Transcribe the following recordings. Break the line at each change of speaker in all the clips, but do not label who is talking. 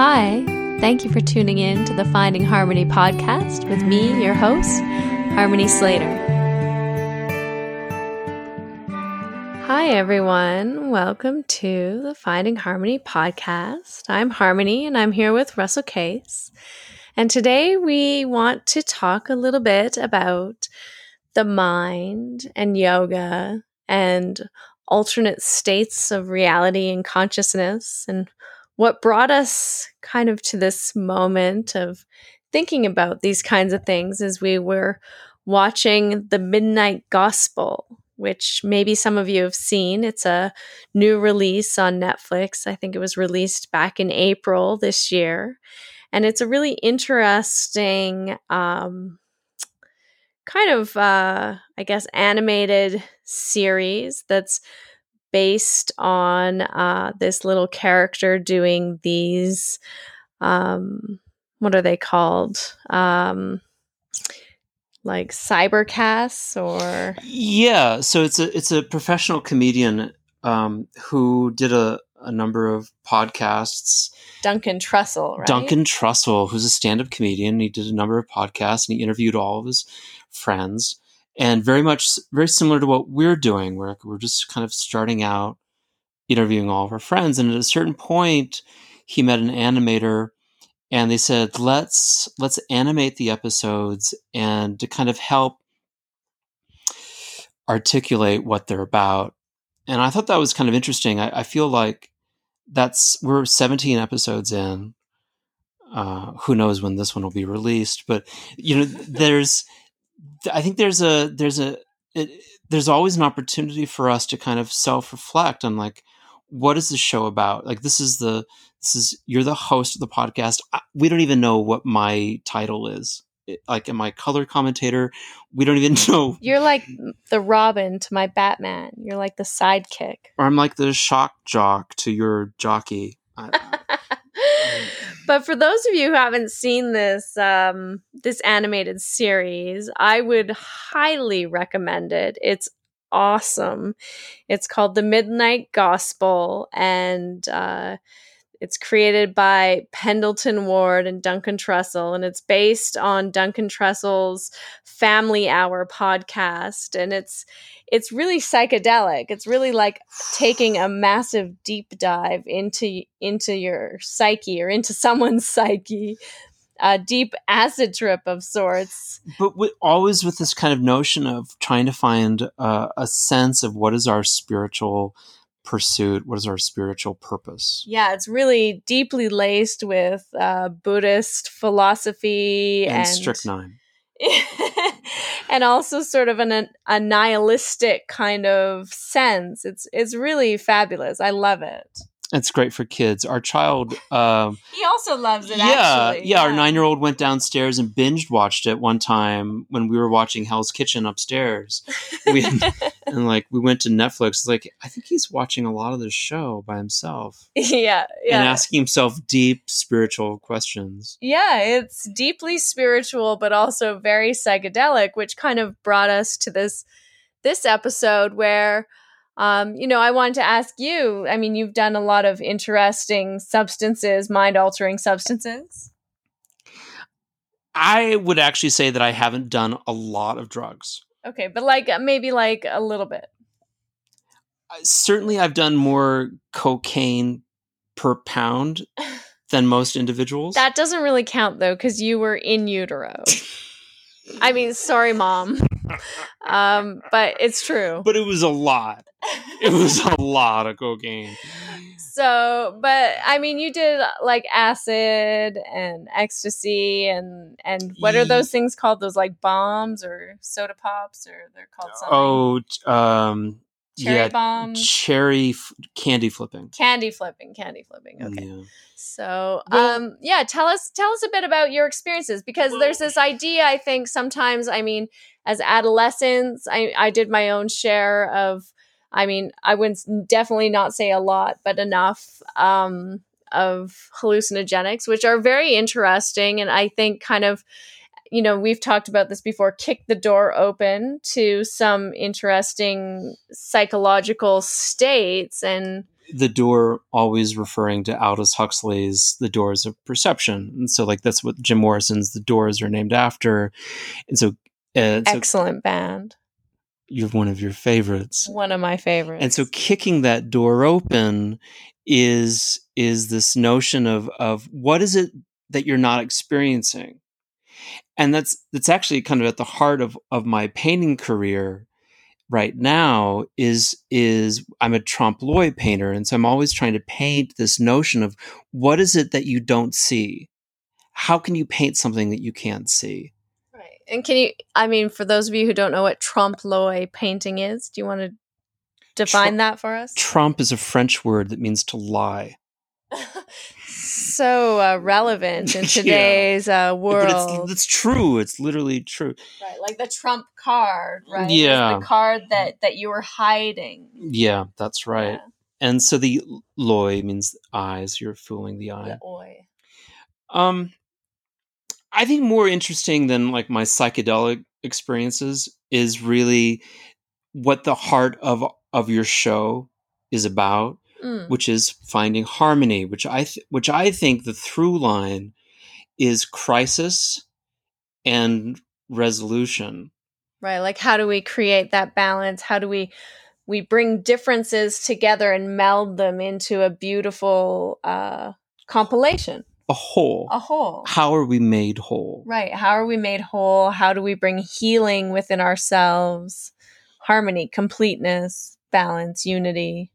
Hi, thank you for tuning in to the Finding Harmony podcast with me, your host, Harmony Slater. Hi, everyone. Welcome to the Finding Harmony podcast. I'm Harmony and I'm here with Russell Case. And today we want to talk a little bit about the mind and yoga and alternate states of reality and consciousness and what brought us kind of to this moment of thinking about these kinds of things is we were watching the Midnight Gospel, which maybe some of you have seen. It's a new release on Netflix. I think it was released back in April this year. And it's a really interesting, um, kind of, uh, I guess, animated series that's based on uh, this little character doing these um, what are they called? Um, like cybercasts or?
Yeah so it's a it's a professional comedian um, who did a, a number of podcasts.
Duncan trussell right?
duncan trussell who's a stand-up comedian. He did a number of podcasts and he interviewed all of his friends and very much very similar to what we're doing where we're just kind of starting out interviewing all of our friends and at a certain point he met an animator and they said let's let's animate the episodes and to kind of help articulate what they're about. And i thought that was kind of interesting. I, I feel like that's we're 17 episodes in. Uh, who knows when this one will be released but you know there's I think there's a there's a it, there's always an opportunity for us to kind of self reflect on like what is the show about? Like this is the this is you're the host of the podcast. I, we don't even know what my title is. It, like am I color commentator? We don't even know.
You're like the Robin to my Batman. You're like the sidekick.
Or I'm like the shock jock to your jockey.
But for those of you who haven't seen this um, this animated series, I would highly recommend it. It's awesome. It's called The Midnight Gospel, and uh, it's created by Pendleton Ward and Duncan Trussell, and it's based on Duncan Trussell's Family Hour podcast, and it's it's really psychedelic. It's really like taking a massive deep dive into into your psyche or into someone's psyche. A deep acid trip of sorts.
But always with this kind of notion of trying to find uh, a sense of what is our spiritual pursuit, what is our spiritual purpose.
Yeah, it's really deeply laced with uh, Buddhist philosophy
and,
and
strychnine.
and also sort of an a nihilistic kind of sense. It's it's really fabulous. I love it.
It's great for kids. Our child, um,
he also loves it.
Yeah,
actually.
yeah. Our nine-year-old went downstairs and binge watched it one time when we were watching Hell's Kitchen upstairs. We, and like we went to Netflix. Like I think he's watching a lot of the show by himself.
Yeah, yeah.
And asking himself deep spiritual questions.
Yeah, it's deeply spiritual, but also very psychedelic, which kind of brought us to this this episode where um, you know, I wanted to ask you. I mean, you've done a lot of interesting substances, mind altering substances.
I would actually say that I haven't done a lot of drugs.
Okay, but like uh, maybe like a little bit.
Certainly, I've done more cocaine per pound than most individuals.
That doesn't really count though, because you were in utero. I mean, sorry, mom. Um, but it's true.
But it was a lot. It was a lot of cocaine.
So, but I mean, you did like acid and ecstasy and and what are those things called? Those like bombs or soda pops or they're called something.
Oh, um,
cherry
yeah,
bombs,
cherry f- candy flipping.
candy flipping, candy flipping. Okay.
Yeah.
So,
Well-
um, yeah, tell us tell us a bit about your experiences because there's this idea. I think sometimes, I mean, as adolescents, I I did my own share of. I mean, I would definitely not say a lot, but enough um, of hallucinogenics, which are very interesting, and I think kind of. You know, we've talked about this before, kick the door open to some interesting psychological states and
the door always referring to Aldous Huxley's The Doors of Perception. And so, like, that's what Jim Morrison's The Doors are named after. And so, uh, so
Excellent band.
you have one of your favorites.
One of my favorites.
And so, kicking that door open is is this notion of of what is it that you're not experiencing, and that's that's actually kind of at the heart of of my painting career right now is is I'm a trompe l'oeil painter, and so I'm always trying to paint this notion of what is it that you don't see. How can you paint something that you can't see?
Right. And can you, I mean, for those of you who don't know what trompe l'oeil painting is, do you want to define
Trom-
that for us?
Trompe is a French word that means to lie.
so uh, relevant in
Yeah.
today's uh,
But
world.
it's, it's true. It's literally true.
right. Like the trump card, right? It's
Yeah.
The card that, that you were hiding.
Yeah, that's right.
Yeah,
And so the loy means eyes. You're fooling the eye.
the oi.
Um, I think more interesting than like my psychedelic experiences is really what the heart of of your show is about,
Mm.
which is finding harmony. Which I th- which I think the through line is crisis and resolution.
Right. Like how do we create that balance? How do we we bring differences together and meld them into a beautiful uh compilation,
A whole.
a whole.
How are we made whole?
Right. How are we made whole? How do we bring healing within ourselves? Harmony, completeness, balance, unity.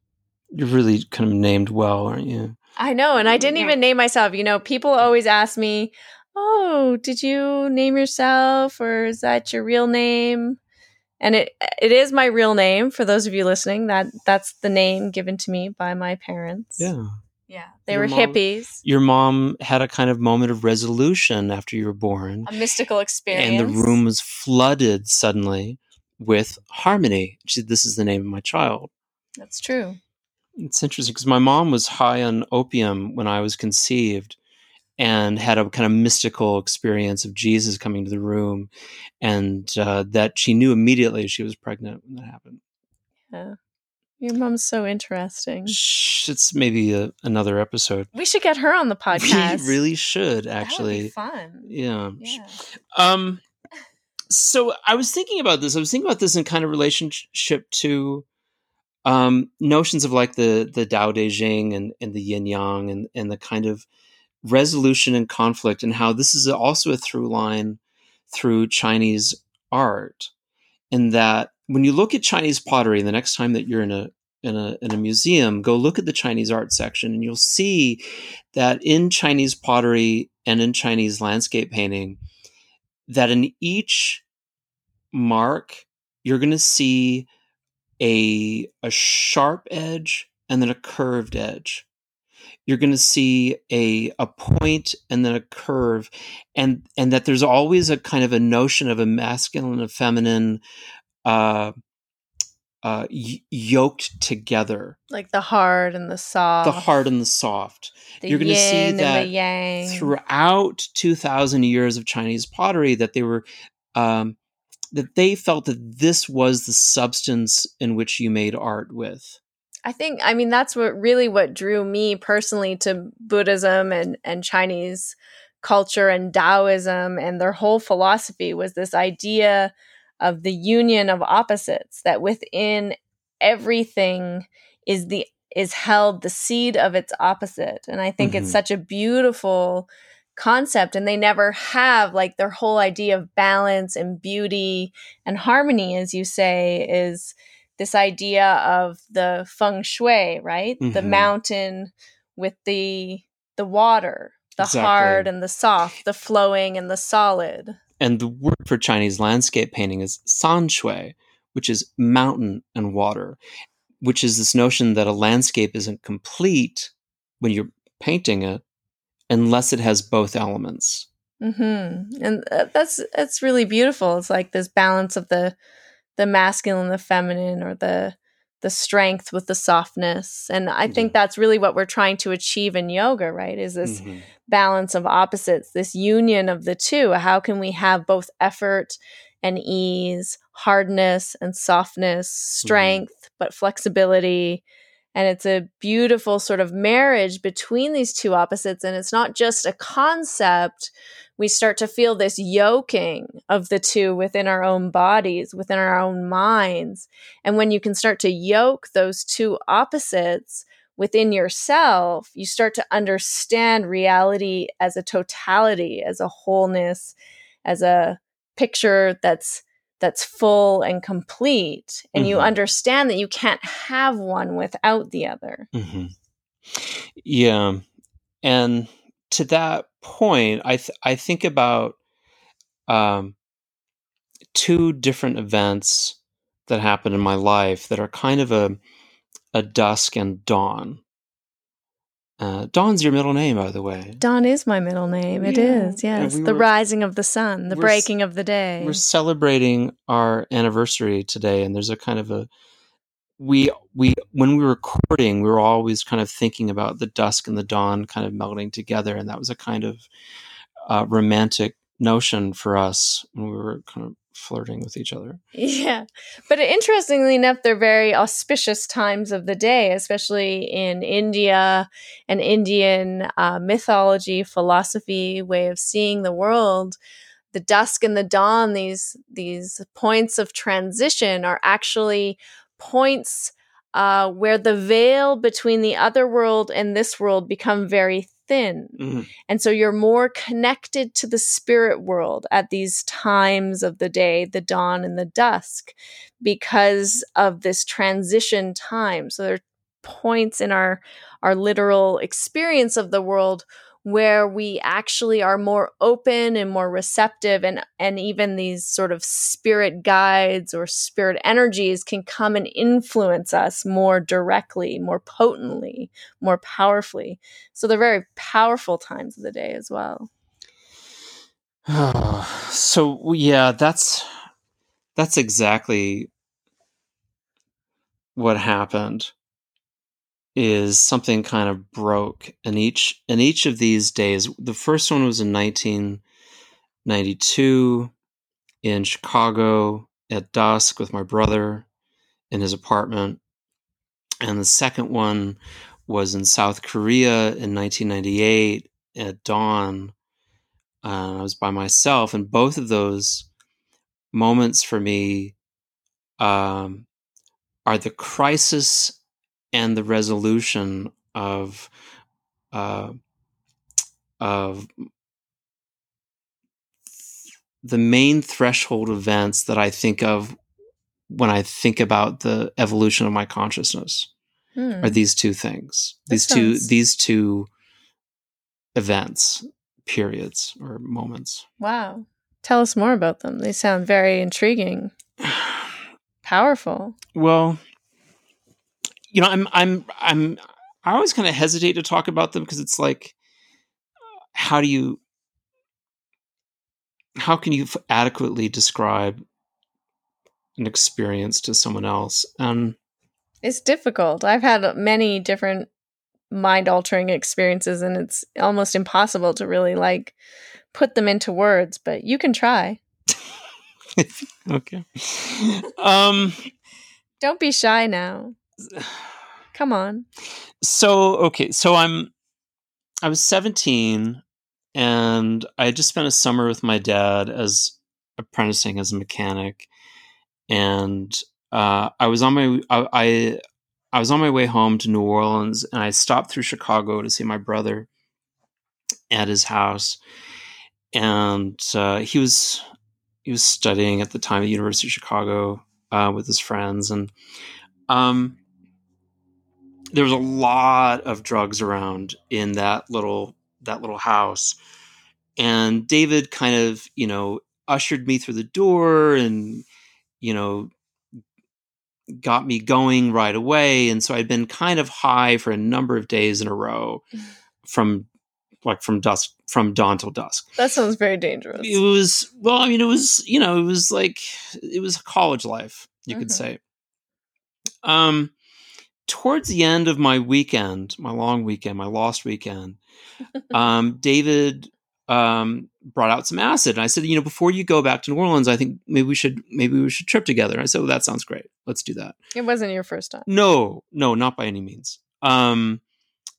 You're really kind of named well, aren't you?
I know, and I didn't
Yeah.
even name myself. You know, people always ask me, "Oh, did you name yourself or is that your real name?" And it it is my real name for those of you listening. That that's the name given to me by my parents.
Yeah.
Yeah. They
Your
were
mom-
hippies.
Your mom had a kind of moment of resolution after you were born.
A mystical experience.
and the room was flooded suddenly with harmony. She said, "This is the name of my child."
That's true.
It's interesting because my mom was high on opium when I was conceived, and had a kind of mystical experience of Jesus coming to the room, and uh, that she knew immediately she was pregnant when that happened.
Yeah. Your mom's so interesting.
Shh, It's maybe a, another episode.
We should get her on the podcast.
We really should
That would be
actually.
fun.
Yeah.
Yeah.
Um, so I was thinking about this. I was thinking about this in kind of relationship to um, notions of like the the Tao Te Ching and, and the Yin Yang and and the kind of resolution and conflict and how this is also a through line through Chinese art. In that when you look at Chinese pottery, the next time that you're in a in a in a museum, go look at the Chinese art section, and you'll see that in Chinese pottery and in Chinese landscape painting, that in each mark you're going to see a a sharp edge and then a curved edge. You're going to see a a point and then a curve, and and that there's always a kind of a notion of a masculine and a feminine. Uh, uh, y- yoked together,
Like the hard and the soft.
the hard and the soft.
the
you're gonna see that throughout 2000 years of chinese pottery that they were um, that they felt that this was the substance in which you made art with
I think I mean that's what really what drew me personally to Buddhism and and Chinese culture and Taoism and their whole philosophy was this idea of the union of opposites that within everything is the is held the seed of its opposite and I think it's
Mhm.
such a beautiful concept and they never have like their whole idea of balance and beauty and harmony as you say is this idea of the feng shui, right? The
Mhm.
mountain with the the water, the
Exactly.
hard and the soft, the flowing and the solid.
and the word for chinese landscape painting is san shui which is mountain and water which is this notion that a landscape isn't complete when you're painting it unless it has both elements
hmm And uh, that's that's really beautiful. It's like this balance of the the masculine, the feminine, or the the strength with the softness. And I think
Yeah.
that's really what we're trying to achieve in yoga, right? Is this
Mhm.
balance of opposites, this union of the two. How can we have both effort and ease, hardness and softness, strength, but flexibility, And it's a beautiful sort of marriage between these two opposites. And it's not just a concept. We start to feel this yoking of the two within our own bodies, within our own minds. And when you can start to yoke those two opposites, within yourself, you start to understand reality as a totality, as a wholeness, as a picture that's that's full and complete and mm-hmm. you understand that you can't have one without the other
mm-hmm. yeah and to that point i th- i think about um, two different events that happened in my life that are kind of a a dusk and dawn uh, Dawn's your middle name, by the way.
Dawn is my middle name. It yeah. is, yes. We the were, rising of the sun, the breaking of the day.
We're celebrating our anniversary today, and there's a kind of a we we when we were recording, we were always kind of thinking about the dusk and the dawn kind of melding together, and that was a kind of uh, romantic notion for us when we were kind of flirting with each other.
Yeah. But interestingly enough, they're very auspicious times of the day, especially in India and Indian uh, mythology, philosophy, way of seeing the world. The dusk and the dawn, these these points of transition are actually points uh, where the veil between the other world and this world become very thin. Mm-hmm. And so you're more connected to the spirit world at these times of the day, the dawn and the dusk, because of this transition time. So there are points in our our literal experience of the world where we actually are more open and more receptive and and even these sort of spirit guides or spirit energies can come and influence us more directly more potently more powerfully. So they're very powerful times of the day as well.
Ah, so yeah that's that's exactly what happened is something kind of broke in each in each of these days. The first one was in 1992 in Chicago at dusk with my brother in his apartment, and the second one was in South Korea in 1998 at dawn. Uh, I was by myself, and both of those moments for me um, are the crisis and the resolution of uh, of the main threshold events that I think of when I think about the evolution of my consciousness hmm. are these two things. That these sounds... two these two events, periods or moments.
Wow. Tell us more about them. They sound very intriguing. Powerful.
Well, you know, I'm I'm I'm I always kind of hesitate to talk about them because it's like, how do you, how can you adequately describe an experience to someone else? Um,
it's difficult. I've had many different mind altering experiences, and it's almost impossible to really like put them into words. But you can try.
okay. Um,
Don't be shy now. Come on.
So, okay, so I'm I was 17 and I just spent a summer with my dad as apprenticing as a mechanic and uh, I was on my I, I I was on my way home to New Orleans and I stopped through Chicago to see my brother at his house and uh, he was he was studying at the time at the University of Chicago uh, with his friends and um there was a lot of drugs around in that little that little house. And david kind of you know ushered me through the door and you know got me going right away. And so i'd been kind of high for a number of days in a row from like from dusk from dawn till dusk.
That sounds very dangerous.
It was well i mean it was you know it was like it was college life you mm-hmm. could say. Um towards the end of my weekend, my long weekend, my lost weekend, um, David um, brought out some acid. And I said, you know, before you go back to New Orleans, I think maybe we should maybe we should trip together. And I said, well, that sounds great. Let's do that.
It wasn't your first time.
No, no, not by any means. Um,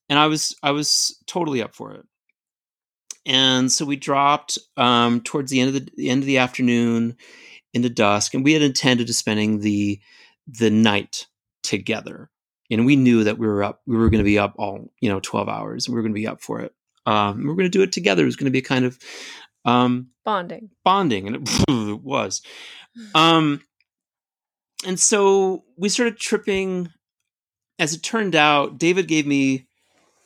and I was I was totally up for it. And so we dropped um, towards the end of the, the end of the afternoon into dusk, and we had intended to spending the the night together. And we knew that we were up, we were going to be up all you know twelve hours, and we were going to be up for it. Um, we were going to do it together. It was going to be a kind of um,
Bonding.
bonding, and it, it was. Um, and so we started tripping. As it turned out, David gave me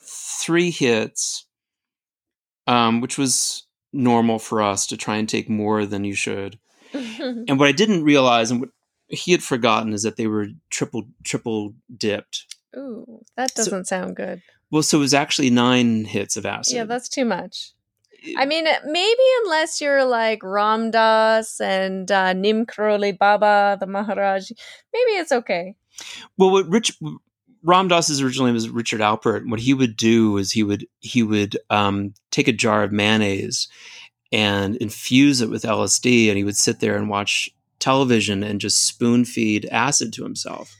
three hits, um, which was normal for us to try and take more than you should. And what I didn't realize, and what he had forgotten, is that they were triple triple dipped.
Ooh, that doesn't sound good.
Well, so it was actually nine hits of acid.
Yeah, that's too much. I mean, maybe unless you're like Ram Dass and uh, Neem Karoli Baba, the Maharaj, maybe it's okay.
Well, what Rich Ram Dass's original name was Richard Alpert. What he would do is he would he would um, take a jar of mayonnaise and infuse it with LSD, and he would sit there and watch television and just spoon feed acid to himself.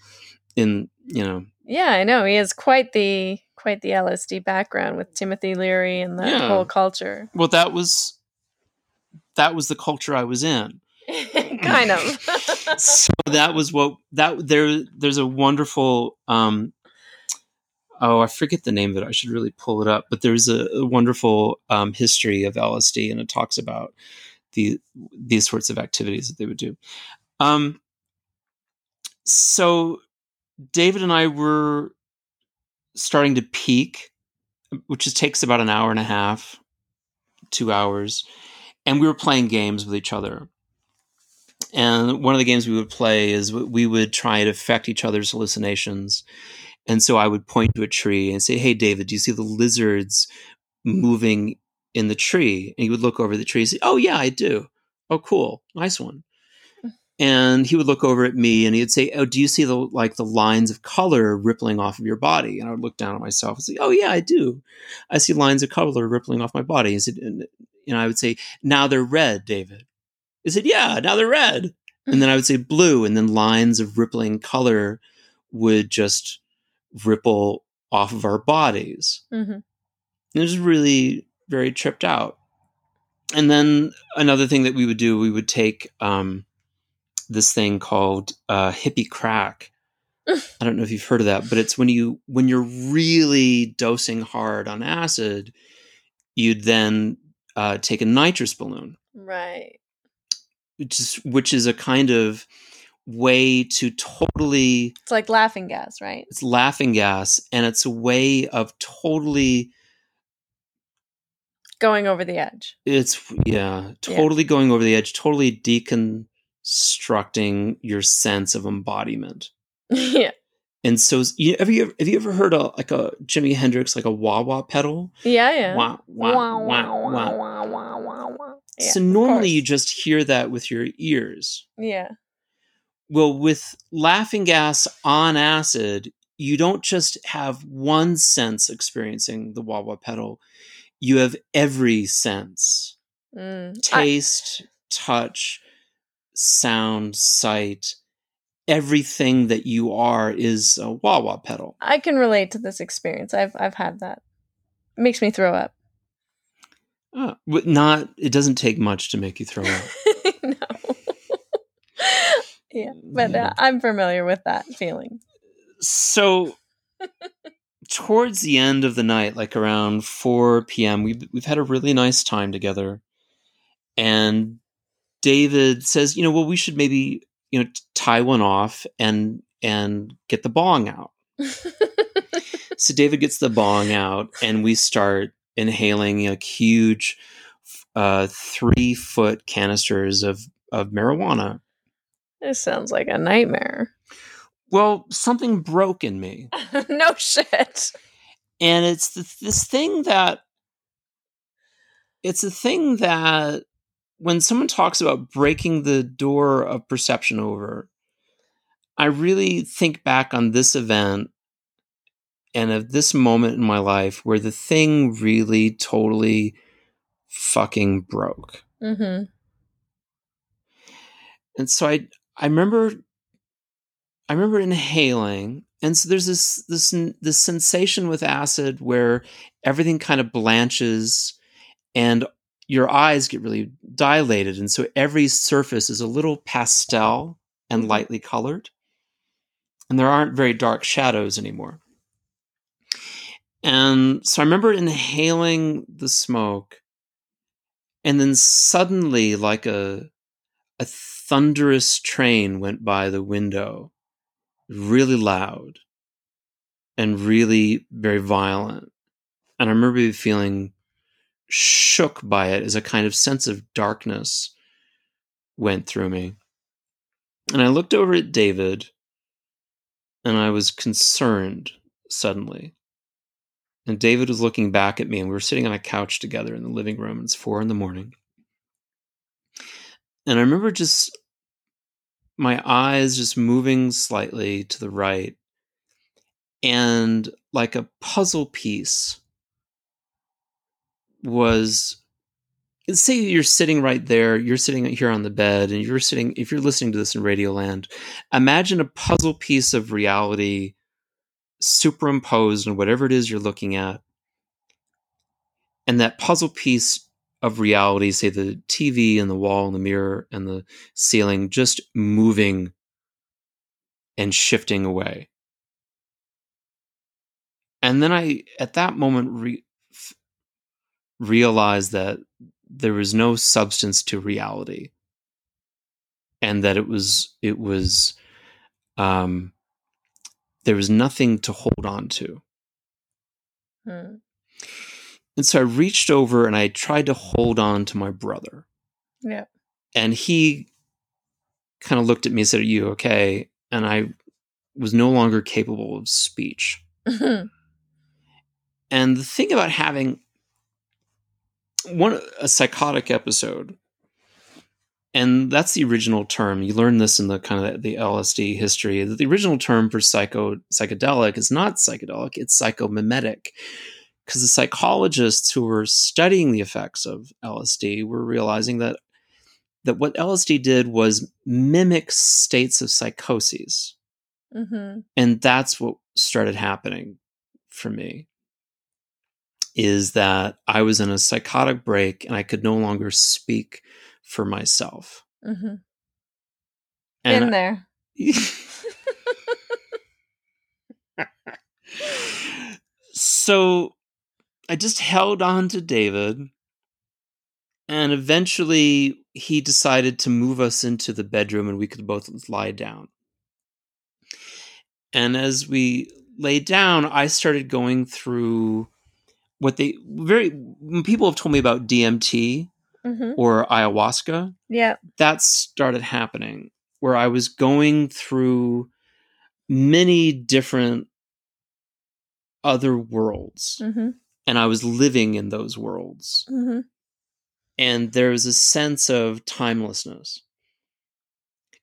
In you know,
Yeah, I know. He has quite the quite the LSD background with Timothy Leary and the
Yeah.
whole culture.
well, that was that was the culture I was in.
kind of.
so that was what that there there's a wonderful um oh i forget the name of it i should really pull it up but there's a, a wonderful um, history of lsd and it talks about the these sorts of activities that they would do um so david and i were starting to peak which is, takes about an hour and a half two hours and we were playing games with each other and one of the games we would play is we would try and affect each other's hallucinations. And so I would point to a tree and say, Hey, David, do you see the lizards moving in the tree? And he would look over the tree and say, Oh, yeah, I do. Oh, cool. Nice one. And he would look over at me and he'd say, Oh, do you see the like the lines of color rippling off of your body? And I would look down at myself and say, Oh, yeah, I do. I see lines of color rippling off my body. He said, and, and I would say, Now they're red, David. He said, Yeah, now they're red. And then I would say blue, and then lines of rippling color would just ripple off of our bodies.
Mhm.
It was really very tripped out. And then another thing that we would do, we would take um, this thing called uh, hippie crack. I don't know if you've heard of that, but it's when you when you're really dosing hard on acid, you'd then uh, take a nitrous balloon
Right.
which is which is a kind of way to totally
It's like laughing gas, right?
it's laughing gas and it's a way of totally
Going over the edge.
it's yeah totally going over the edge totally deconstructing your sense of embodiment
yeah.
and so you have you ever, have you ever heard a like a Jimi Hendrix like a wah wah pedal
Yeah, yeah.
wah wah
Wah,
wah
wah,
wah
wah, wah, wah, wah. Yeah,
so normally you just hear that with your ears
Yeah.
Well, with laughing gas on acid, you don't just have one sense experiencing the wah wah pedal. You have every sense
Mm. I-
taste, touch, sound, sight. Everything that you are is a wah wah pedal.
I can relate to this experience. I've I've had that. It makes me throw up.
Uh, but not, it doesn't take much to make you throw up.
no. yeah, but uh, I'm familiar with that feeling.
so towards the end of the night like around 4 p.m we've, we've had a really nice time together. And david says you know well we should maybe you know tie one off and and get the bong out. So david gets the bong out and we start inhaling like huge uh three foot canisters of of marijuana.
This sounds like a nightmare.
Well something broke in me
no shit.
and it's th- this thing that it's a thing that when someone talks about breaking the door of perception over i really think back on this event and of this moment in my life where the thing really totally fucking broke.
Mm-hmm.
And so I I remember I remember inhaling and so there's this this this sensation with acid where everything kind of blanches and your eyes get really dilated and so every surface is a little pastel and
Mhm.
lightly colored and there aren't very dark shadows anymore and so i remember inhaling the smoke and then suddenly like a a thunderous train went by the window really loud and really very violent and i remember feeling shook by it as a kind of sense of darkness went through me. And I looked over at David and I was concerned suddenly. And David was looking back at me, and we were sitting on a couch together in the living room. It's four in the morning. And I remember just my eyes just moving slightly to the right, and like a puzzle piece was say you're sitting right there you're sitting here on the bed and you're sitting if you're listening to this in radioland imagine a puzzle piece of reality superimposed on whatever it is you're looking at. And that puzzle piece of reality say the tv and the wall and the mirror and the ceiling just moving and shifting away and then i at that moment re- f- realized that there was no substance to reality and that it was it was um there was nothing to hold on to
Hmm.
And so i reached over and i tried to hold on to my brother.
Yeah.
and he kind of looked at me and said are you okay? And i was no longer capable of speech. And the thing about having one a psychotic episode and that's the original term you learn this in the kind of the lsd history that the original term for psycho psychedelic is not psychedelic it's psychomimetic because the psychologists who were studying the effects of lsd were realizing that that what lsd did was mimic states of psychoses
mm-hmm.
and that's what started happening for me is that I was in a psychotic break and I could no longer speak for myself.
Mm-hmm. In there.
so I just held on to David and eventually he decided to move us into the bedroom and we could both lie down. And as we lay down, I started going through what they very people have told me about DMT
Mm-hmm.
or ayahuasca,
Yeah.
that started happening where I was going through many different other worlds
Mm-hmm.
And I was living in those worlds.
Mm-hmm.
And there was a sense of timelessness.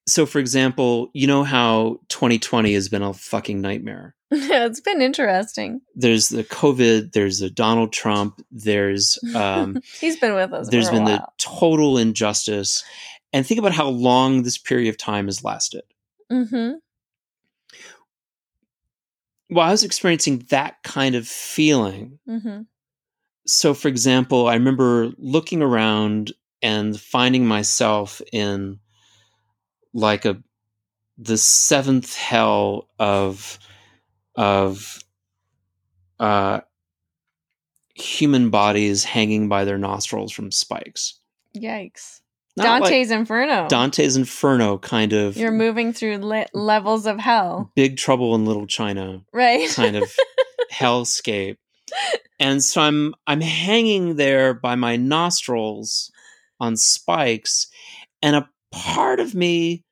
So, for example, you know how 2020 has been a fucking nightmare.
Yeah, it's been interesting.
There's the COVID, there's the Donald Trump, there's um,
He's been with us.
there's been the total injustice. And think about how long this period of time has lasted.
Mm-hmm.
Well, I was experiencing that kind of feeling.
Mm-hmm.
So, for example, I remember looking around and finding myself in like a the seventh hell of of uh human bodies hanging by their nostrils from spikes.
Yikes.
Not like
Dante's Inferno.
Dante's Inferno kind of
You're moving through le- levels of hell.
big trouble in little China
Right.
kind of hellscape. And so I'm I'm hanging there by my nostrils on spikes and a part of me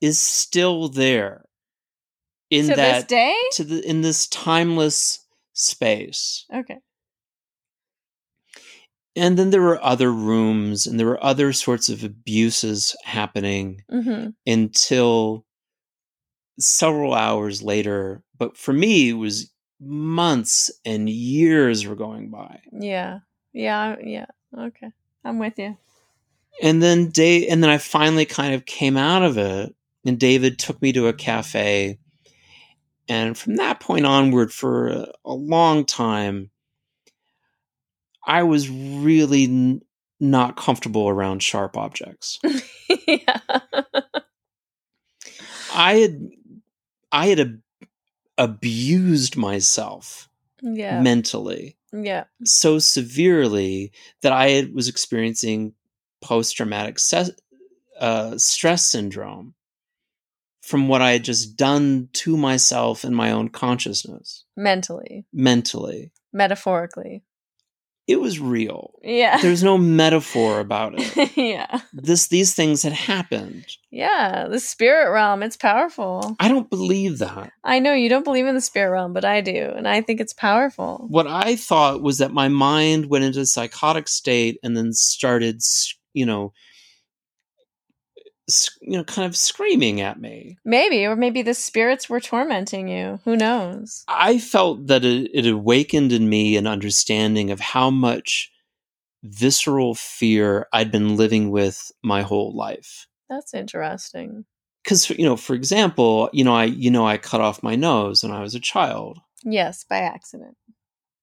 is still there in
to
that
this day?
to the in this timeless space.
Okay.
And then there were other rooms and there were other sorts of abuses happening
Mm-hmm.
until several hours later. But for me, it was months and years were going by.
Yeah. Yeah. Yeah. Okay. I'm with you.
And then day and then I finally kind of came out of it, and David took me to a cafe. And from that point onward, for a, a long time, I was really n- not comfortable around sharp objects.
yeah.
I had, I had ab- abused myself
Yeah.
mentally
Yeah.
so severely that I had, was experiencing post traumatic se- uh, stress syndrome from what I had just done to myself in my own consciousness,
Mentally,
mentally.
metaphorically.
It was real.
Yeah.
There's no metaphor about it.
yeah.
This these things had happened.
Yeah. The spirit realm, it's powerful.
I don't believe that.
I know you don't believe in the spirit realm, but I do. And I think it's powerful.
What I thought was that my mind went into a psychotic state and then started, you know, you know, kind of screaming at me.
Maybe, or maybe the spirits were tormenting you. Who knows?
I felt that it, it awakened in me an understanding of how much visceral fear I'd been living with my whole life.
That's interesting.
Because you know, for example, you know, I you know I cut off my nose when I was a child.
Yes, by accident.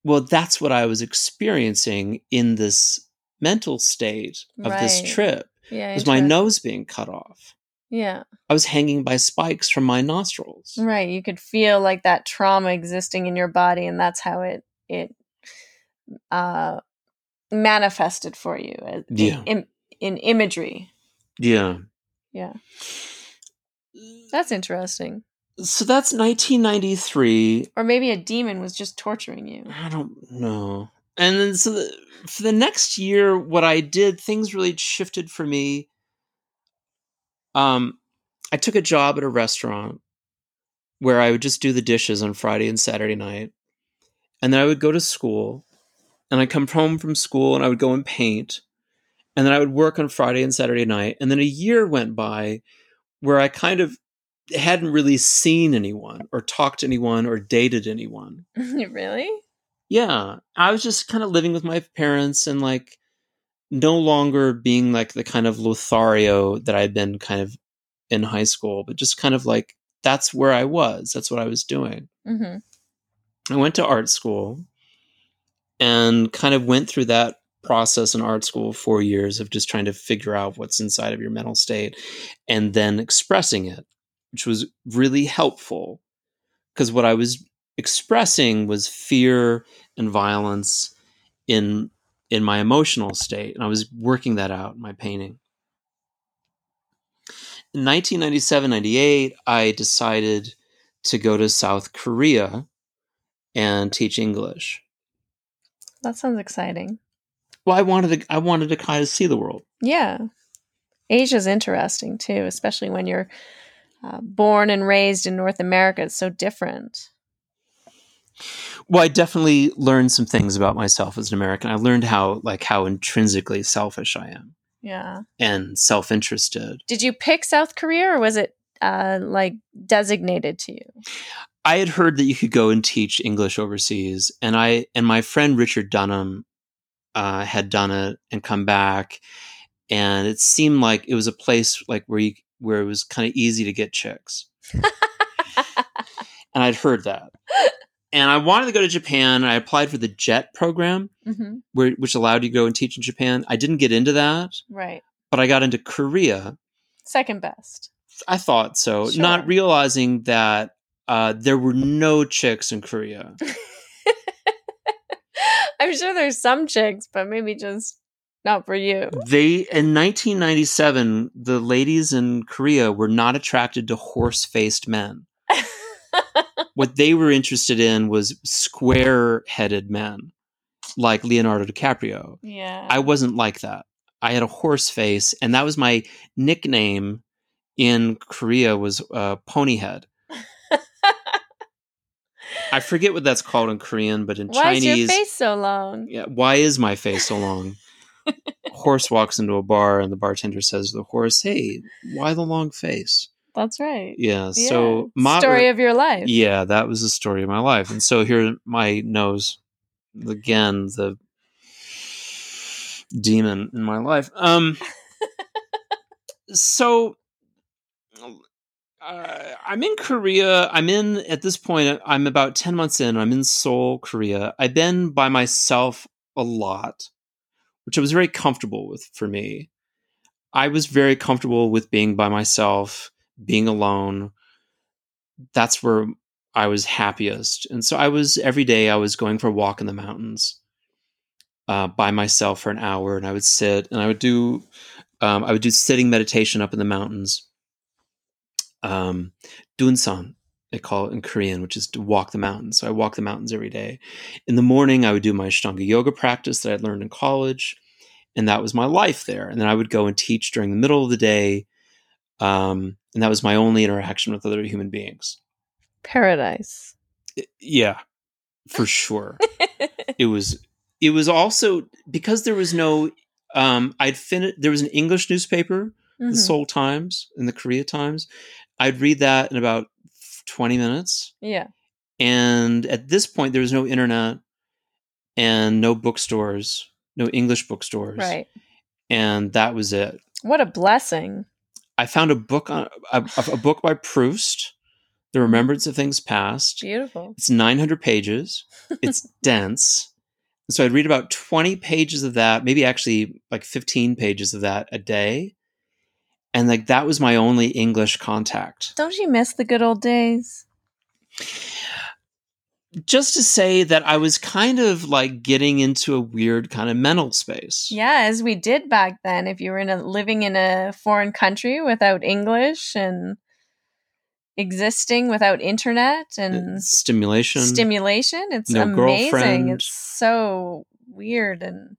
Well, that's what I was experiencing in this mental state of this trip.
Yeah.
Was my nose being cut off?
Yeah.
I was hanging by spikes from my nostrils.
Right. You could feel like that trauma existing in your body, and that's how it it uh manifested for you in,
Yeah.
in, in imagery.
Yeah.
Yeah. That's interesting.
So that's 1993.
Or maybe a demon was just torturing you.
I don't know. And then so the, for the next year, what I did, things really shifted for me. Um, I took a job at a restaurant where I would just do the dishes on Friday and Saturday night, and then I would go to school, and I'd come home from school, and I would go and paint, and then I would work on Friday and Saturday night, and then a year went by where I kind of hadn't really seen anyone or talked to anyone or dated anyone
really?
Yeah i was just kind of living with my parents and like no longer being like the kind of lothario that i'd been kind of in high school but just kind of like that's where i was that's what i was doing.
Hmm
i went to art school and kind of went through that process in art school four years of just trying to figure out what's inside of your mental state and then expressing it which was really helpful because what i was expressing was fear and violence in in my emotional state and i was working that out in my painting in 1997-98 i decided to go to south korea and teach english
That sounds exciting.
well i wanted to i wanted to kind of see the world
Yeah. Asia's interesting too, especially when you're uh, born and raised in North America. It's so different.
Well i definitely learned some things about myself as an american. I learned how like how intrinsically selfish i am.
Yeah.
and self-interested.
Did you pick South Korea or was it uh, like designated to you?
I had heard that you could go and teach English overseas, and I and my friend Richard Dunham uh, had done it and come back, and it seemed like it was a place like where you where it was kind of easy to get chicks, and I'd heard that, and I wanted to go to Japan. I applied for the JET program,
hmm
where which allowed you to go and teach in Japan. I didn't get into that,
Right.
but I got into Korea.
Second best.
I thought so,
Sure.
not realizing that uh, there were no chicks in Korea.
I'm sure there's some chicks, but maybe just not for you.
They in 1997, the ladies in Korea were not attracted to horse-faced men. What they were interested in was square-headed men, like Leonardo DiCaprio.
yeah.
I wasn't like that. I had a horse face, and that was my nickname in Korea was uh, Ponyhead. I forget what that's called in Korean, but in Chinese.
Why is your face so long?
yeah, why is my face so long? horse walks into a bar and the bartender says to the horse, "Hey, why the long face?"
That's right.
Yeah.
Yeah.
So my
story of your life.
yeah, that was the story of my life, and so here my nose again the demon in my life. Um, so uh, I'm in Korea. I'm in at this point. I'm about ten months in. I'm in Seoul, Korea. I've been by myself a lot, which I was very comfortable with for me. I was very comfortable with being by myself, being alone. That's where I was happiest. And so I was every day I was going for a walk in the mountains uh, by myself for an hour, and I would sit and I would do um, I would do sitting meditation up in the mountains. Um, Dunsan, they call it in Korean, which is to walk the mountains. So I walk the mountains every day. In the morning, I would do my Ashtanga yoga practice that I'd learned in college, and that was my life there. And then I would go and teach during the middle of the day, um, and that was my only interaction with other human beings.
Paradise.
Yeah, for sure. it was. It was also because there was no. Um, I'd finished. There was an English newspaper,
Mhm.
the Seoul Times and the Korea Times. I'd read that in about twenty minutes.
Yeah.
And at this point, there was no internet and no bookstores, no English bookstores.
Right.
And that was it.
What a blessing.
I found a book on a, a book by Proust, The Remembrance of Things Past.
Beautiful.
It's 900 pages. It's dense. So I'd read about 20 pages of that, maybe actually like 15 pages of that a day. And like that was my only English contact.
Don't you miss the good old days?
Just to say that I was kind of like getting into a weird kind of mental space.
Yeah, as we did back then. If you were in a living in a foreign country without English and existing without internet uh, and
Stimulation.
stimulation, it's
no
amazing.
girlfriend.
It's so weird and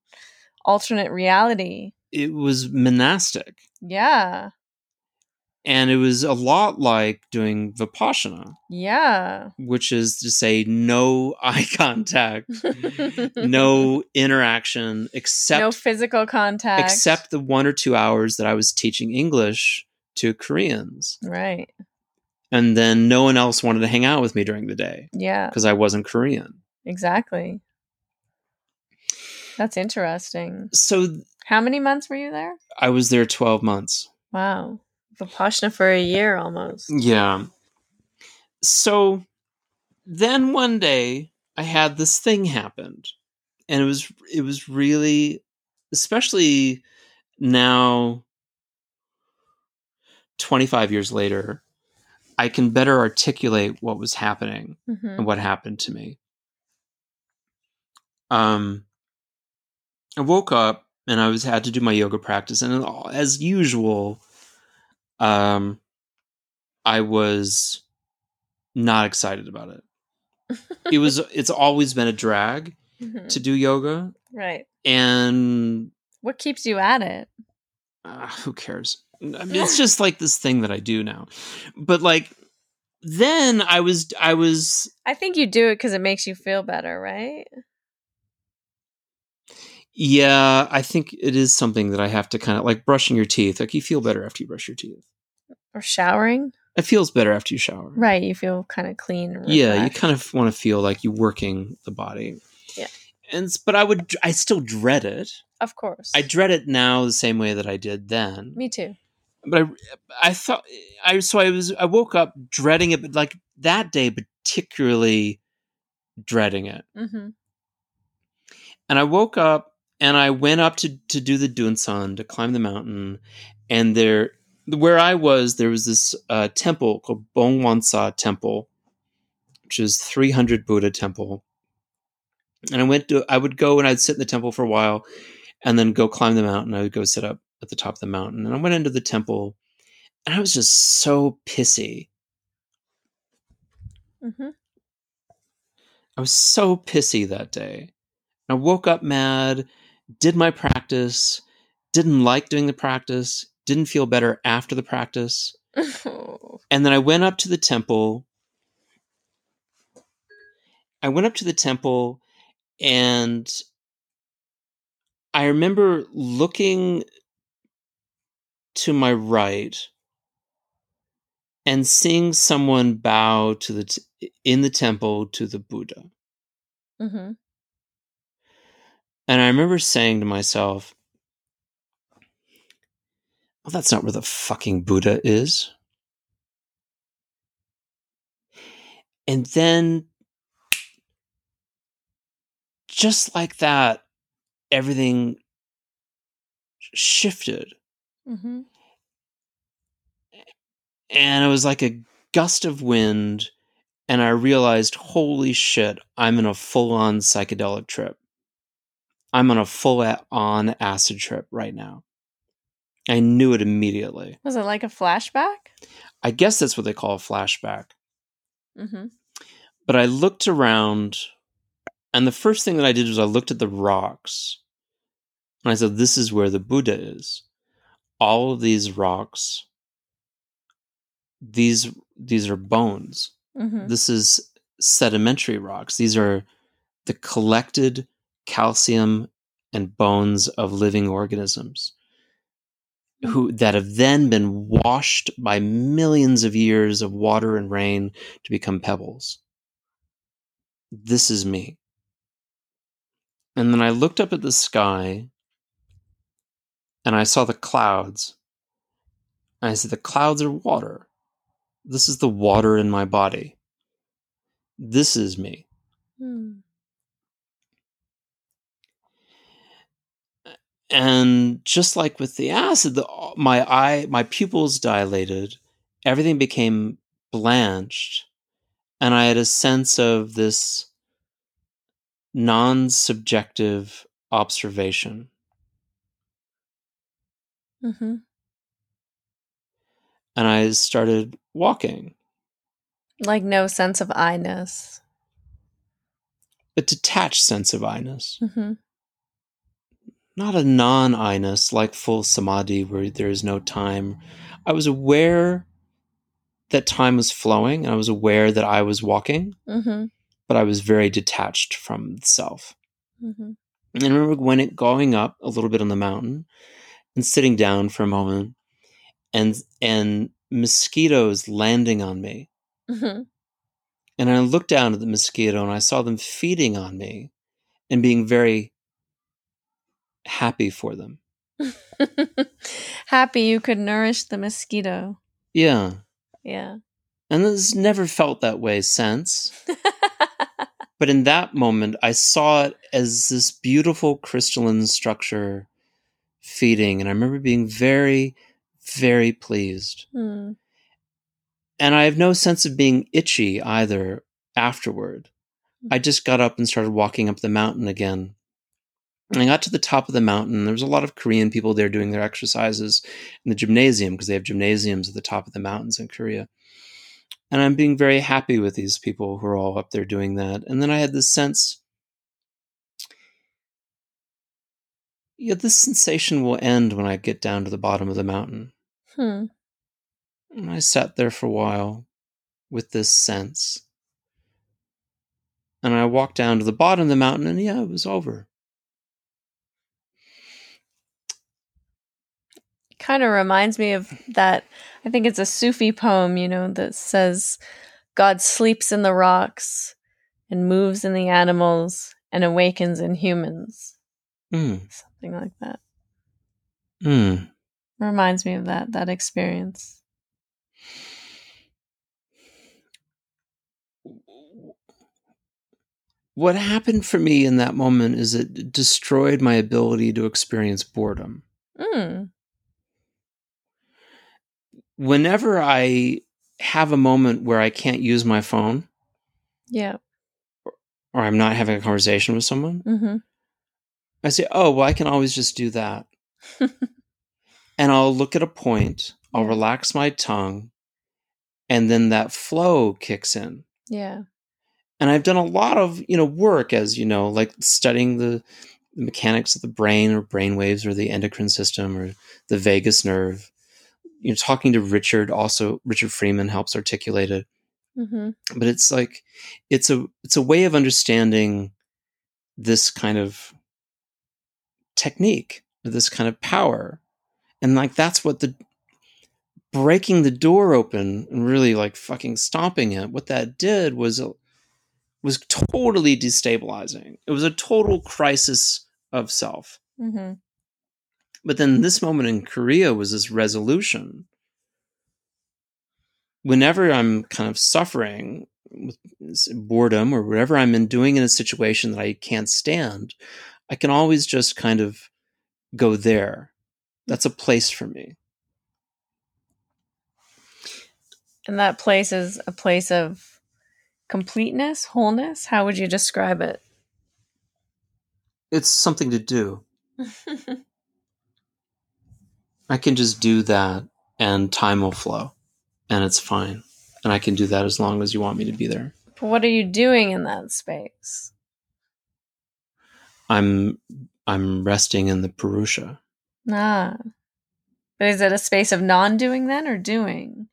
alternate reality.
it was monastic.
Yeah.
And it was a lot like doing Vipassana,
Yeah.
which is to say no eye contact, no interaction except
no physical contact.
except the one or two hours that I was teaching English to Koreans.
right.
And then no one else wanted to hang out with me during the day
Yeah.
because I wasn't Korean.
Exactly. That's interesting.
So
How many months were you there?
I was there 12 months.
Wow. Vipassana for a year almost.
Yeah. So then one day I had this thing happened. And it was it was really especially now 25 years later I can better articulate what was happening
hmm
and what happened to me. Um I woke up and I was had to do my yoga practice and as usual um I was not excited about it. It was it's always been a drag
Mhm.
to do yoga
Right.
and
What keeps you at it?
uh, who cares? I mean, it's just like this thing that I do now. But like then I was I was
I think you do it because it makes you feel better, right?
Yeah, I think it is something that I have to kind of like brushing your teeth. Like you feel better after you brush your teeth.
Or showering.
It feels better after you shower.
Right. You feel kind of clean.
Yeah, you kind of want to feel like you're working the body.
Yeah.
And but I would I still dread it.
Of course.
I dread it now the same way that I did then.
Me too.
But I I thought I so I was I woke up dreading it, but like that day particularly dreading it.
hmm
And I woke up and I went up to to do the Dunsan to climb the mountain, and there where I was there was this uh, temple called Bongwansa Temple, which is 300 Buddha temple. And I went to I would go and I'd sit in the temple for a while, and then go climb the mountain. I would go sit up at the top of the mountain, and I went into the temple, and I was just so pissy.
hmm
I was so pissy that day. I woke up mad, did my practice, didn't like doing the practice, didn't feel better after the practice. And then I went up to the temple. I went up to the temple and I remember looking to my right and seeing someone bow to the t- in the temple to the Buddha.
hmm
And I remember saying to myself, oh, that's not where the fucking Buddha is. And then, just like that, everything shifted.
Mm-hmm.
And it was like a gust of wind. And I realized, holy shit, I'm in a full on psychedelic trip. I'm on a full on acid trip right now. I knew it immediately.
Was it like a flashback?
I guess that's what they call a flashback.
Mm-hmm.
But I looked around, and the first thing that I did was I looked at the rocks. And I said, This is where the Buddha is. All of these rocks, these these are bones.
Mm-hmm.
This is sedimentary rocks. These are the collected calcium and bones of living organisms who that have then been washed by millions of years of water and rain to become pebbles. This is me. And then I looked up at the sky and I saw the clouds. And I said, The clouds are water. This is the water in my body. This is me.
Hmm.
And just like with the acid the, my eye my pupils dilated everything became blanched and i had a sense of this non-subjective observation
Mm-hmm.
and i started walking
Like no sense of I-ness.
a detached sense of i-ness
Mm-hmm.
Not a non-i-ness like full samadhi where there is no time i was aware that time was flowing and i was aware that i was walking
Mm-hmm.
but i was very detached from the self
Mm-hmm.
and i remember when it going up a little bit on the mountain and sitting down for a moment and and mosquitoes landing on me
Mm-hmm.
and i looked down at the mosquito and i saw them feeding on me and being very happy for them.
Happy you could nourish the mosquito.
yeah.
Yeah.
and it's never felt that way since. But in that moment i saw it as this beautiful crystalline structure feeding and i remember being very very pleased.
Hmm.
and i have no sense of being itchy either afterward. I just got up and started walking up the mountain again and i got to the top of the mountain there was a lot of korean people there doing their exercises in the gymnasium because they have gymnasiums at the top of the mountains in korea. And i'm being very happy with these people who are all up there doing that. And then i had this sense yeah this sensation will end when i get down to the bottom of the mountain.
Hmm.
and i sat there for a while with this sense. And i walked down to the bottom of the mountain and yeah it was over
Kind of reminds me of that. I think it's a Sufi poem, you know, that says God sleeps in the rocks and moves in the animals and awakens in humans.
mm.
Something like that.
Mm.
Reminds me of that that experience.
what happened for me in that moment is it destroyed my ability to experience boredom
Mm.
Whenever i have a moment where i can't use my phone
Yeah.
or i'm not having a conversation with someone
Mm-hmm.
i say oh well i can always just do that and i'll look at a point i'll relax my tongue and then that flow kicks in
Yeah.
and I've done a lot of you know work as you know like studying the, the mechanics of the brain or brain waves or the endocrine system or the vagus nerve. You know, talking to Richard also Richard Freeman helps articulate it,
Mm-hmm.
but it's like it's a it's a way of understanding this kind of technique, this kind of power, and like that's what the breaking the door open and really like fucking stomping it. What that did was was totally destabilizing. It was a total crisis of self.
Mm-hmm.
But then this moment in Korea was this resolution. Whenever I'm kind of suffering with boredom or whatever I'm in doing in a situation that I can't stand, I can always just kind of go there. That's a place for me.
And that place is a place of completeness, wholeness. How would you describe it?
It's something to do. I can just do that and time will flow and it's fine. And I can do that as long as you want me to be there.
But what are you doing in that space?
I'm I'm resting in the Purusha.
Ah. But is it a space of non doing then or doing?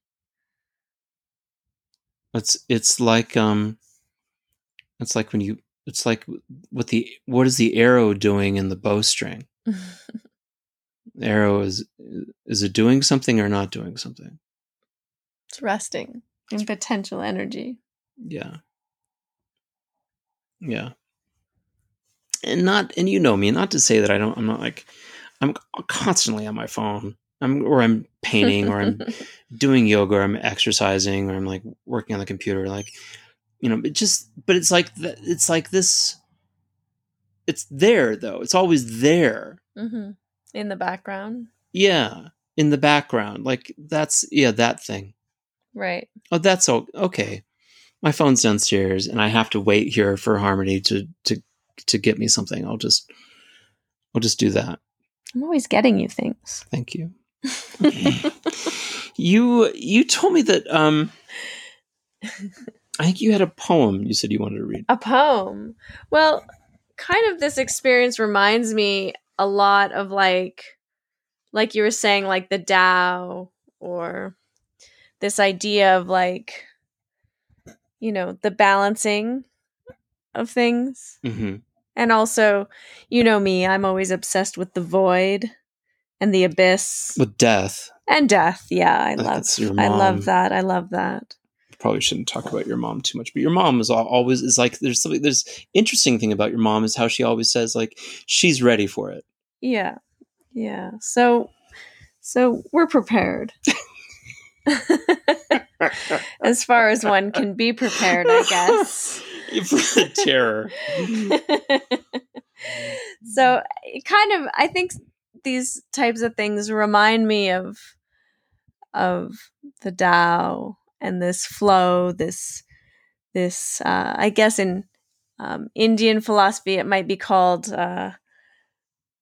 It's it's like um it's like when you it's like what the what is the arrow doing in the bowstring? arrow is is it doing something or not doing something?
It's resting in potential energy.
Yeah. Yeah. And not and you know me, not to say that I don't I'm not like I'm constantly on my phone. I'm or I'm painting or I'm doing yoga or I'm exercising or I'm like working on the computer like you know, it just but it's like th- it's like this it's there though. It's always there.
Mm-hmm. In the background.
Yeah, in the background. Like that's yeah, that thing.
Right.
Oh, that's all okay. My phone's downstairs and I have to wait here for Harmony to to to get me something. I'll just I'll just do that.
I'm always getting you things.
Thank you. you you told me that um I think you had a poem you said you wanted to read.
A poem. Well, kind of this experience reminds me a lot of like like you were saying like the Tao or this idea of like you know, the balancing of things.
Mm-hmm.
And also, you know me, I'm always obsessed with the void and the abyss
With death.
and death. Yeah, I love I love that. I love that.
Probably shouldn't talk about your mom too much, but your mom is always is like there's something there's interesting thing about your mom is how she always says like she's ready for it.
Yeah. Yeah. So so we're prepared. as far as one can be prepared, I guess.
for the terror.
so it kind of I think these types of things remind me of of the Tao and this flow, this this uh, I guess in um, Indian philosophy it might be called uh,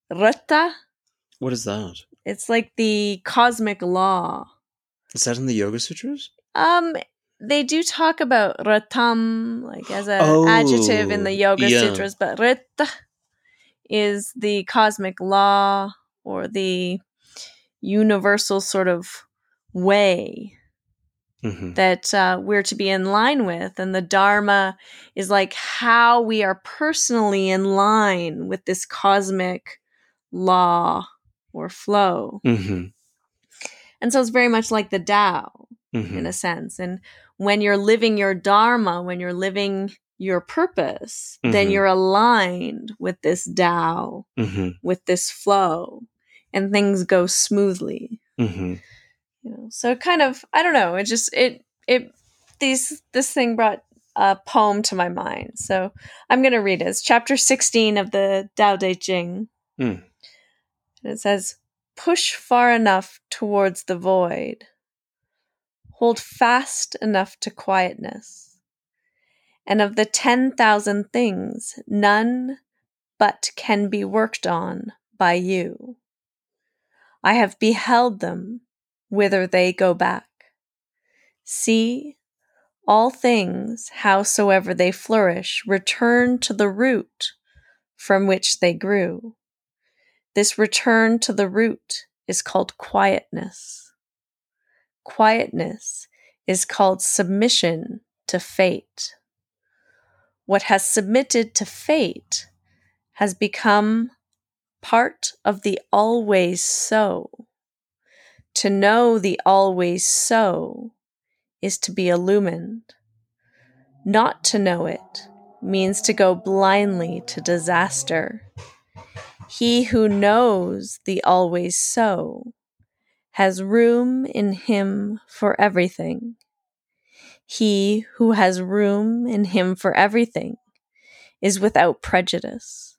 Rata.
What is that?
It's like the cosmic law.
Is that in the Yoga Sutras?
Um, they do talk about ratam like as an
Oh,
adjective in the Yoga
yeah.
Sutras, but rita is the cosmic law or the universal sort of way
Mm-hmm.
that uh, we're to be in line with. And the Dharma is like how we are personally in line with this cosmic law or flow.
Mm-hmm.
And so it's very much like the Tao
Mm-hmm.
in a sense. And when you're living your dharma, when you're living your purpose, then
Mhm.
you're aligned with this Tao,
Mm-hmm.
with this flow, and things go smoothly. You know, so it kind of I don't know. It just it it these this thing brought a poem to my mind. So I'm gonna read it. It's chapter 16 of the Tao Te Ching.
Mm.
And it says, Push far enough towards the void. Hold fast enough to quietness. And of the 10,000 things, none but can be worked on by you. I have beheld them whither they go back. See, all things, howsoever they flourish, return to the root from which they grew. This return to the root is called quietness. Quietness is called submission to fate. What has submitted to fate has become part of the always so. To know the always so is to be illumined. Not to know it means to go blindly to disaster. He who knows the always so has room in him for everything. He who has room in him for everything is without prejudice.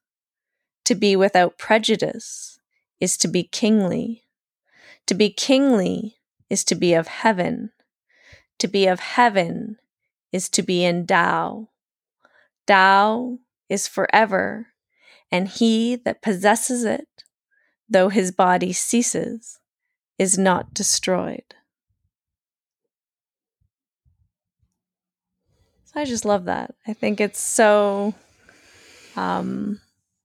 To be without prejudice is to be kingly. To be kingly is to be of heaven. To be of heaven is to be in Tao. Tao is forever, and he that possesses it, though his body ceases, is not destroyed. I just love that. I think it's so um,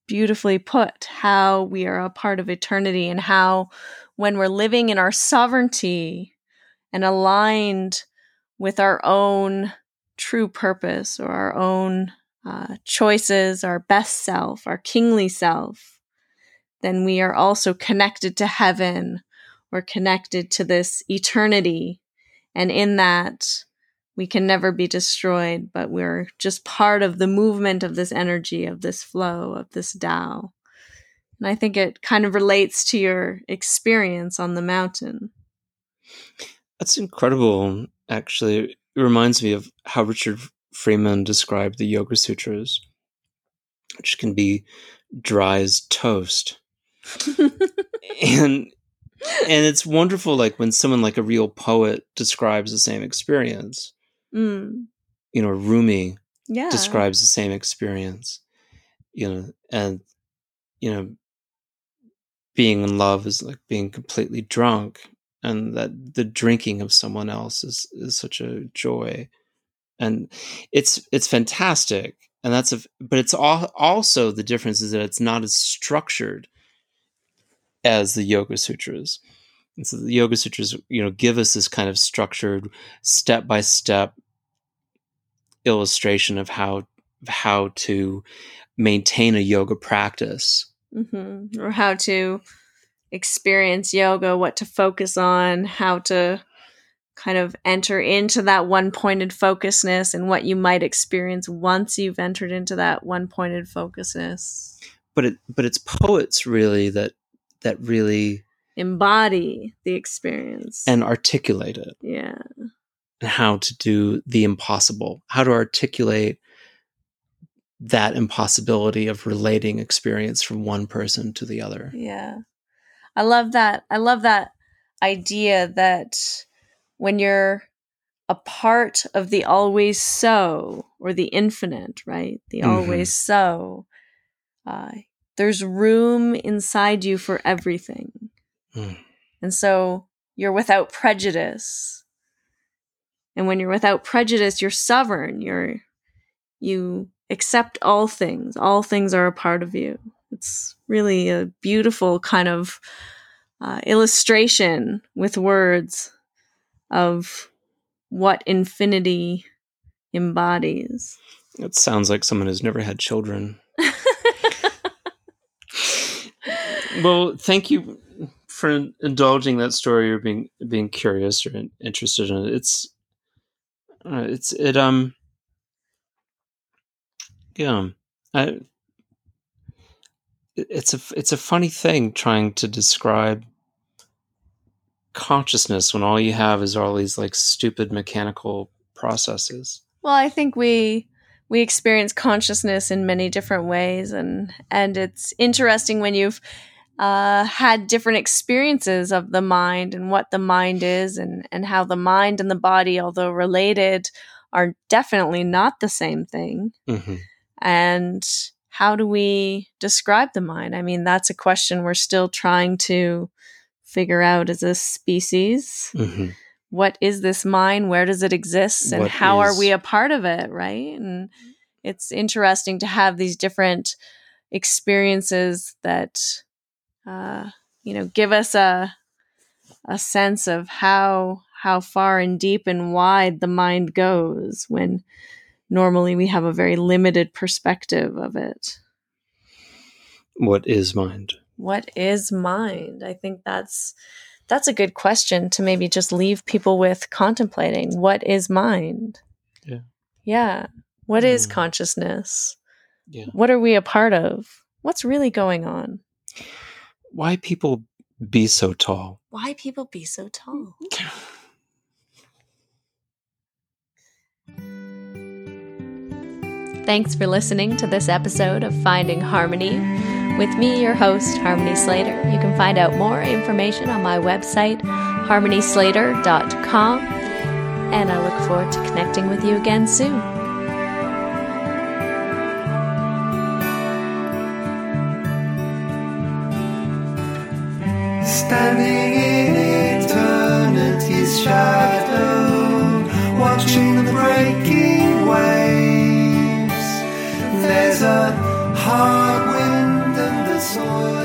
beautifully put how we are a part of eternity and how when we're living in our sovereignty and aligned with our own true purpose or our own uh, choices, our best self, our kingly self, then we are also connected to heaven. We're connected to this eternity. And in that, we can never be destroyed, but we're just part of the movement of this energy, of this flow, of this Tao. And I think it kind of relates to your experience on the mountain.
That's incredible, actually. It reminds me of how Richard Freeman described the Yoga Sutras, which can be dry as toast. and and it's wonderful like when someone like a real poet describes the same experience
Mm.
you know rumi
Yeah.
describes the same experience you know and you know being in love is like being completely drunk and that the drinking of someone else is is such a joy. And it's it's fantastic and that's a but it's all, also the difference is that it's not as structured as the yoga sutras. And so the yoga sutras you know give us this kind of structured step by step illustration of how how to maintain a yoga practice
hmm Or how to experience yoga, what to focus on, how to kind of enter into that one pointed focusness and what you might experience once you've entered into that one pointed focusness.
but it but it's poets really that that really
Embody the experience.
and articulate it
yeah.
and how to do the impossible how to articulate that impossibility of relating experience from one person to the other
Yeah. I love that. I love that idea that when you're a part of the always so or the infinite, right? The
Mhm.
always so, uh, there's room inside you for everything.
Mm.
And so you're without prejudice. And when you're without prejudice, you're sovereign. You're, you accept all things. All things are a part of you. It's really a beautiful kind of uh, illustration with words of what infinity embodies.
it sounds like someone who's never had children well thank you for indulging that story or being being curious or interested in it it's uh, it's it um yeah I, it's a it's a funny thing trying to describe consciousness when all you have is all these like stupid mechanical processes
Well, I think we we experience consciousness in many different ways, and and it's interesting when you've uh, had different experiences of the mind and what the mind is, and and how the mind and the body, although related, are definitely not the same thing.
hmm
And how do we describe the mind? I mean, that's a question we're still trying to figure out as a species.
Hmm
what is this mind where does it exist? And
What
how are we a part of it right? And it's interesting to have these different experiences that uh, you know give us a a sense of how how far and deep and wide the mind goes when normally we have a very limited perspective of it.
What is mind?
What is mind? I think that's that's a good question to maybe just leave people with contemplating. What is mind?
Yeah.
yeah. What is
Mm.
consciousness?
Yeah.
What are we a part of? What's really going on?
Why people be so tall.
Why people be so tall? Thanks for listening to this episode of Finding Harmony. With me, your host, Harmony Slater. You can find out more information on my website, harmonyslater.com, and I look forward to connecting with you again soon.
standing in eternity's shadow, watching the breaking there's a hard wind in the soil.